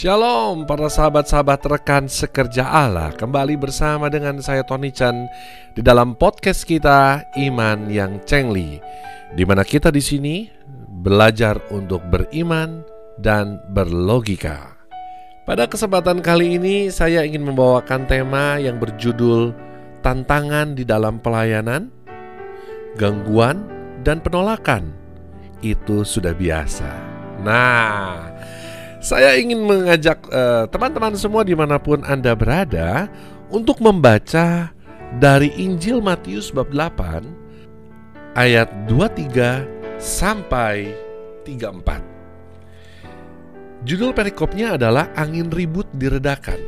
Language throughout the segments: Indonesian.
Shalom para sahabat-sahabat rekan sekerja Allah. Kembali bersama dengan saya Tony Chan Di dalam podcast kita Iman yang Cengli di mana kita di sini belajar untuk beriman dan berlogika. Pada kesempatan kali ini saya ingin membawakan tema yang berjudul Tantangan di dalam pelayanan Gangguan dan penolakan. Itu sudah biasa. Nah saya ingin mengajak teman teman-teman semua di mana pun Anda berada untuk membaca dari Injil Matius bab 8 ayat 23 sampai 34. Judul perikopnya adalah angin ribut diredakan.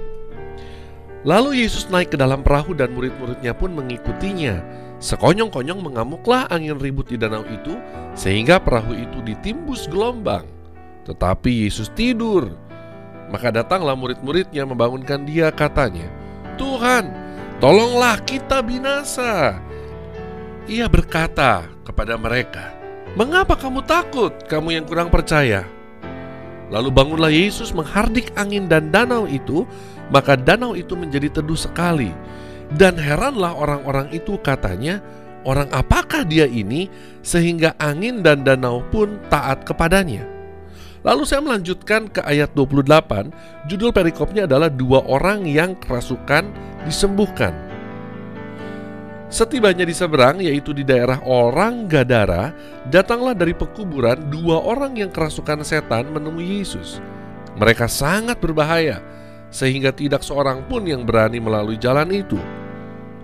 Lalu Yesus naik ke dalam perahu dan murid-muridnya pun mengikutinya. Sekonyong-konyong mengamuklah angin ribut di danau itu sehingga perahu itu ditimbus gelombang. Tetapi Yesus tidur. Maka datanglah murid-muridnya membangunkan dia katanya, Tuhan, tolonglah kita binasa. Ia berkata kepada mereka, Mengapa kamu takut, kamu yang kurang percaya? Lalu bangunlah Yesus menghardik angin dan danau itu, maka danau itu menjadi teduh sekali. Dan heranlah orang-orang itu katanya, orang apakah dia ini sehingga angin dan danau pun taat kepadanya? Lalu saya melanjutkan ke ayat 28, judul perikopnya adalah dua orang yang kerasukan disembuhkan. Setibanya di seberang, yaitu di daerah orang Gadara, datanglah dari pekuburan dua orang yang kerasukan setan menemui Yesus. Mereka sangat berbahaya, sehingga tidak seorang pun yang berani melalui jalan itu.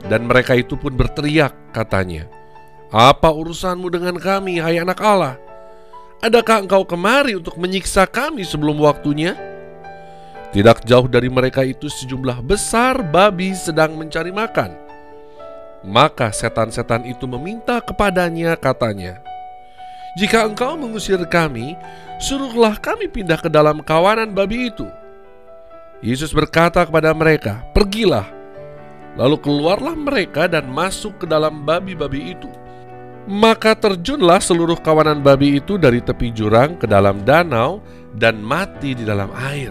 Dan mereka itu pun berteriak, katanya, "Apa urusanmu dengan kami, hai anak Allah?" Adakah engkau kemari untuk menyiksa kami sebelum waktunya? Tidak jauh dari mereka itu sejumlah besar babi sedang mencari makan. Maka setan-setan itu meminta kepadanya katanya, Jika engkau mengusir kami, suruhlah kami pindah ke dalam kawanan babi itu. Yesus berkata kepada mereka, Pergilah. Lalu keluarlah mereka dan masuk ke dalam babi-babi itu. Maka terjunlah seluruh kawanan babi itu dari tepi jurang ke dalam danau dan mati di dalam air.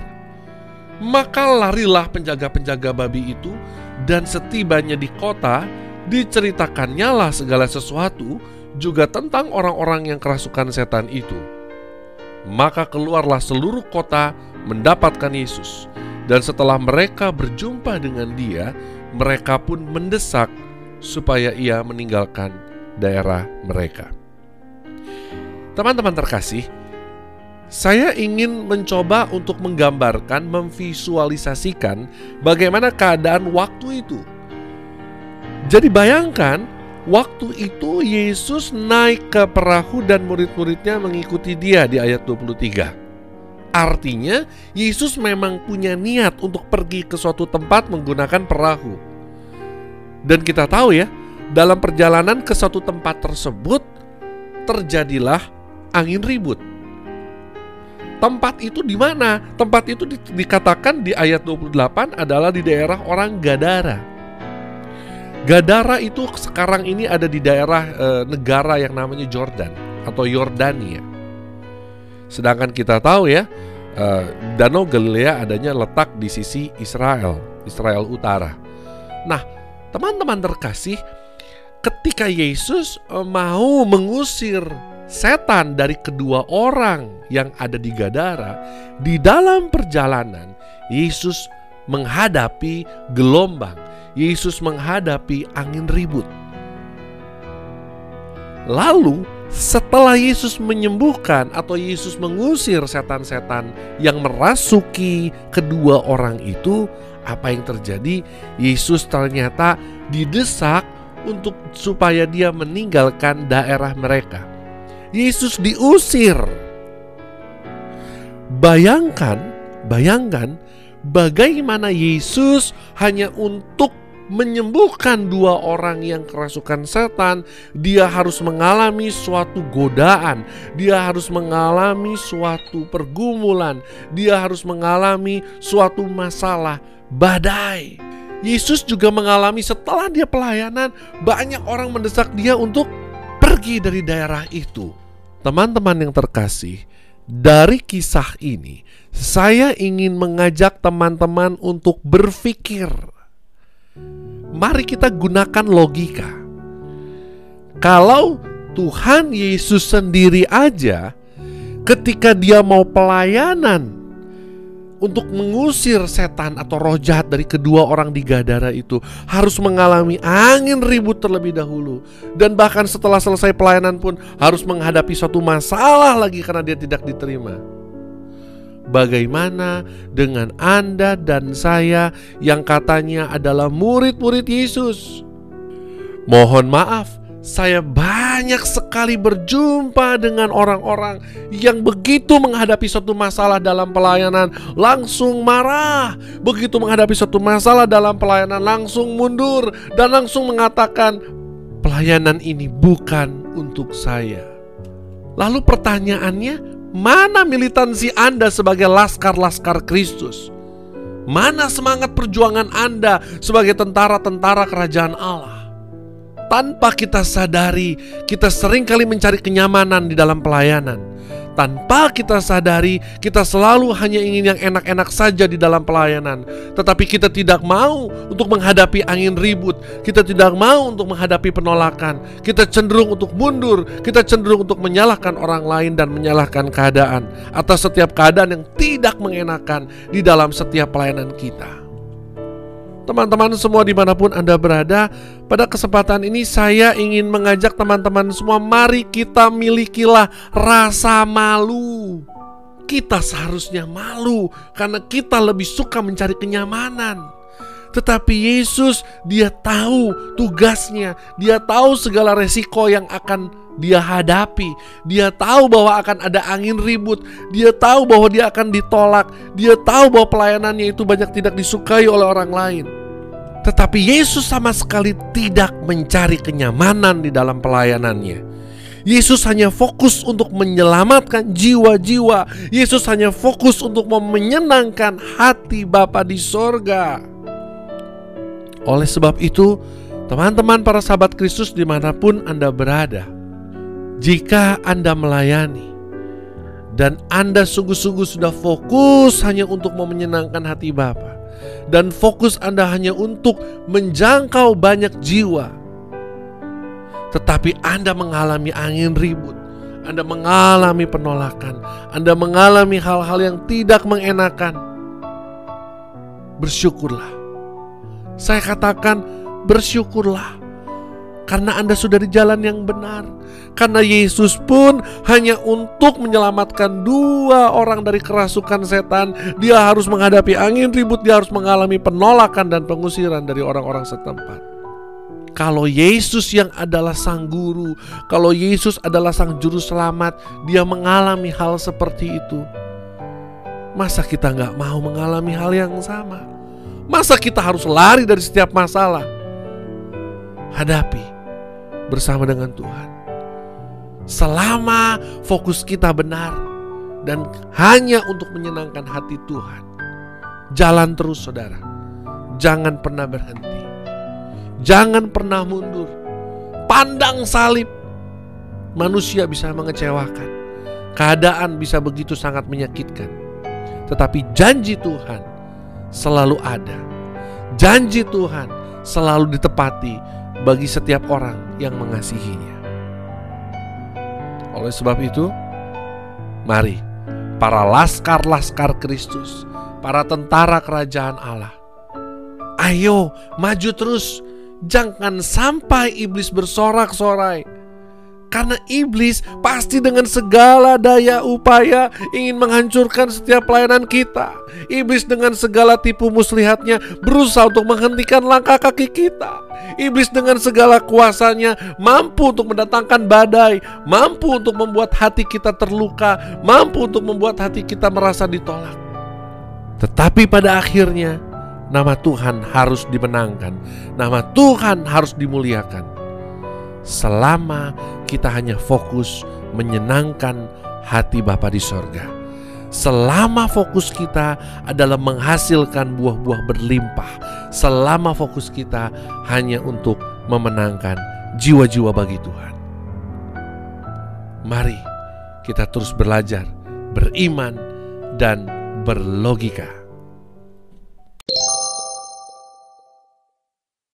Maka larilah penjaga-penjaga babi itu dan setibanya di kota diceritakannya lah segala sesuatu juga tentang orang-orang yang kerasukan setan itu. Maka keluarlah seluruh kota mendapatkan Yesus. Dan setelah mereka berjumpa dengan dia, mereka pun mendesak supaya ia meninggalkan daerah mereka. Teman-teman terkasih, saya ingin mencoba untuk menggambarkan, memvisualisasikan bagaimana keadaan waktu itu. Jadi bayangkan, waktu itu Yesus naik ke perahu dan murid-muridnya mengikuti dia di ayat 23. Artinya, Yesus memang punya niat untuk pergi ke suatu tempat menggunakan perahu. Dan kita tahu ya, dalam perjalanan ke satu tempat tersebut, terjadilah angin ribut. Tempat itu di mana? Tempat itu di, dikatakan di ayat 28 adalah di daerah orang Gadara. Gadara itu sekarang ini ada di daerah e, negara yang namanya Jordan atau Yordania. Sedangkan kita tahu ya, e, Danau Galilea adanya letak di sisi Israel, Israel Utara. Nah, teman-teman terkasih, ketika Yesus eh, mau mengusir setan dari kedua orang yang ada di Gadara, di dalam perjalanan Yesus menghadapi gelombang, Yesus menghadapi angin ribut. Lalu, setelah Yesus menyembuhkan atau Yesus mengusir setan-setan yang merasuki kedua orang itu, apa yang terjadi? Yesus ternyata didesak untuk supaya dia meninggalkan daerah mereka. Yesus diusir. Bayangkan, bayangkan bagaimana Yesus hanya untuk menyembuhkan dua orang yang kerasukan setan, dia harus mengalami suatu godaan, dia harus mengalami suatu pergumulan, dia harus mengalami suatu masalah badai. Yesus juga mengalami setelah dia pelayanan, banyak orang mendesak dia untuk pergi dari daerah itu. Teman-teman yang terkasih, Dari kisah ini, saya ingin mengajak teman-teman untuk berpikir. Mari kita gunakan logika. Kalau Tuhan Yesus sendiri aja, ketika Dia mau pelayanan untuk mengusir setan atau roh jahat dari kedua orang di Gadara itu harus mengalami angin ribut terlebih dahulu dan bahkan setelah selesai pelayanan pun harus menghadapi suatu masalah lagi karena dia tidak diterima. Bagaimana dengan Anda dan saya yang katanya adalah murid-murid Yesus? Mohon maaf, saya banyak sekali berjumpa dengan orang-orang yang begitu menghadapi suatu masalah dalam pelayanan langsung marah, begitu menghadapi suatu masalah dalam pelayanan langsung mundur dan langsung mengatakan pelayanan ini bukan untuk saya. Lalu pertanyaannya, mana militansi Anda sebagai laskar-laskar Kristus? Mana semangat perjuangan Anda sebagai tentara-tentara kerajaan Allah? Tanpa kita sadari, kita sering kali mencari kenyamanan di dalam pelayanan. Tanpa kita sadari, kita selalu hanya ingin yang enak-enak saja di dalam pelayanan, tetapi kita tidak mau untuk menghadapi angin ribut, kita tidak mau untuk menghadapi penolakan, kita cenderung untuk mundur, kita cenderung untuk menyalahkan orang lain dan menyalahkan keadaan. Atas setiap keadaan yang tidak mengenakan di dalam setiap pelayanan kita. Teman-teman semua di mana pun Anda berada Pada kesempatan ini saya ingin mengajak teman-teman semua Mari kita milikilah rasa malu. Kita seharusnya malu Karena kita lebih suka mencari kenyamanan. Tetapi Yesus dia tahu tugasnya, dia tahu segala resiko yang akan dia hadapi. Dia tahu bahwa akan ada angin ribut, dia tahu bahwa dia akan ditolak, dia tahu bahwa pelayanannya itu banyak tidak disukai oleh orang lain. Tetapi Yesus sama sekali tidak mencari kenyamanan di dalam pelayanannya. Yesus hanya fokus untuk menyelamatkan jiwa-jiwa. Yesus hanya fokus untuk menyenangkan hati Bapa di sorga. Oleh sebab itu, teman-teman para sahabat Kristus di mana pun Anda berada, jika Anda melayani dan Anda sungguh-sungguh sudah fokus hanya untuk menyenangkan hati Bapa, dan fokus Anda hanya untuk menjangkau banyak jiwa. Tetapi Anda mengalami angin ribut, Anda mengalami penolakan, Anda mengalami hal-hal yang tidak mengenakan. Bersyukurlah. Saya katakan bersyukurlah karena Anda sudah di jalan yang benar. Karena Yesus pun hanya untuk menyelamatkan dua orang dari kerasukan setan, dia harus menghadapi angin ribut, dia harus mengalami penolakan dan pengusiran dari orang-orang setempat. Kalau Yesus yang adalah sang guru, kalau Yesus adalah sang juru selamat, dia mengalami hal seperti itu. Masa kita nggak mau mengalami hal yang sama? Masa kita harus lari dari setiap masalah? Hadapi bersama dengan Tuhan. Selama fokus kita benar dan hanya untuk menyenangkan hati Tuhan. Jalan terus saudara. Jangan pernah berhenti. Jangan pernah mundur. Pandang salib. Manusia bisa mengecewakan. Keadaan bisa begitu sangat menyakitkan. Tetapi janji Tuhan selalu ada. Janji Tuhan selalu ditepati bagi setiap orang yang mengasihinya. Oleh sebab itu, mari para laskar-laskar Kristus, para tentara kerajaan Allah, ayo maju terus, jangan sampai iblis bersorak-sorai karena iblis pasti dengan segala daya upaya ingin menghancurkan setiap pelayanan kita. Iblis dengan segala tipu muslihatnya berusaha untuk menghentikan langkah kaki kita. Iblis dengan segala kuasanya mampu untuk mendatangkan badai, mampu untuk membuat hati kita terluka, mampu untuk membuat hati kita merasa ditolak. Tetapi pada akhirnya nama Tuhan harus dimenangkan, nama Tuhan harus dimuliakan selama kita hanya fokus menyenangkan hati Bapa di sorga. Selama fokus kita adalah menghasilkan buah-buah berlimpah, selama fokus kita hanya untuk memenangkan jiwa-jiwa bagi Tuhan. Mari kita terus belajar beriman, dan berlogika.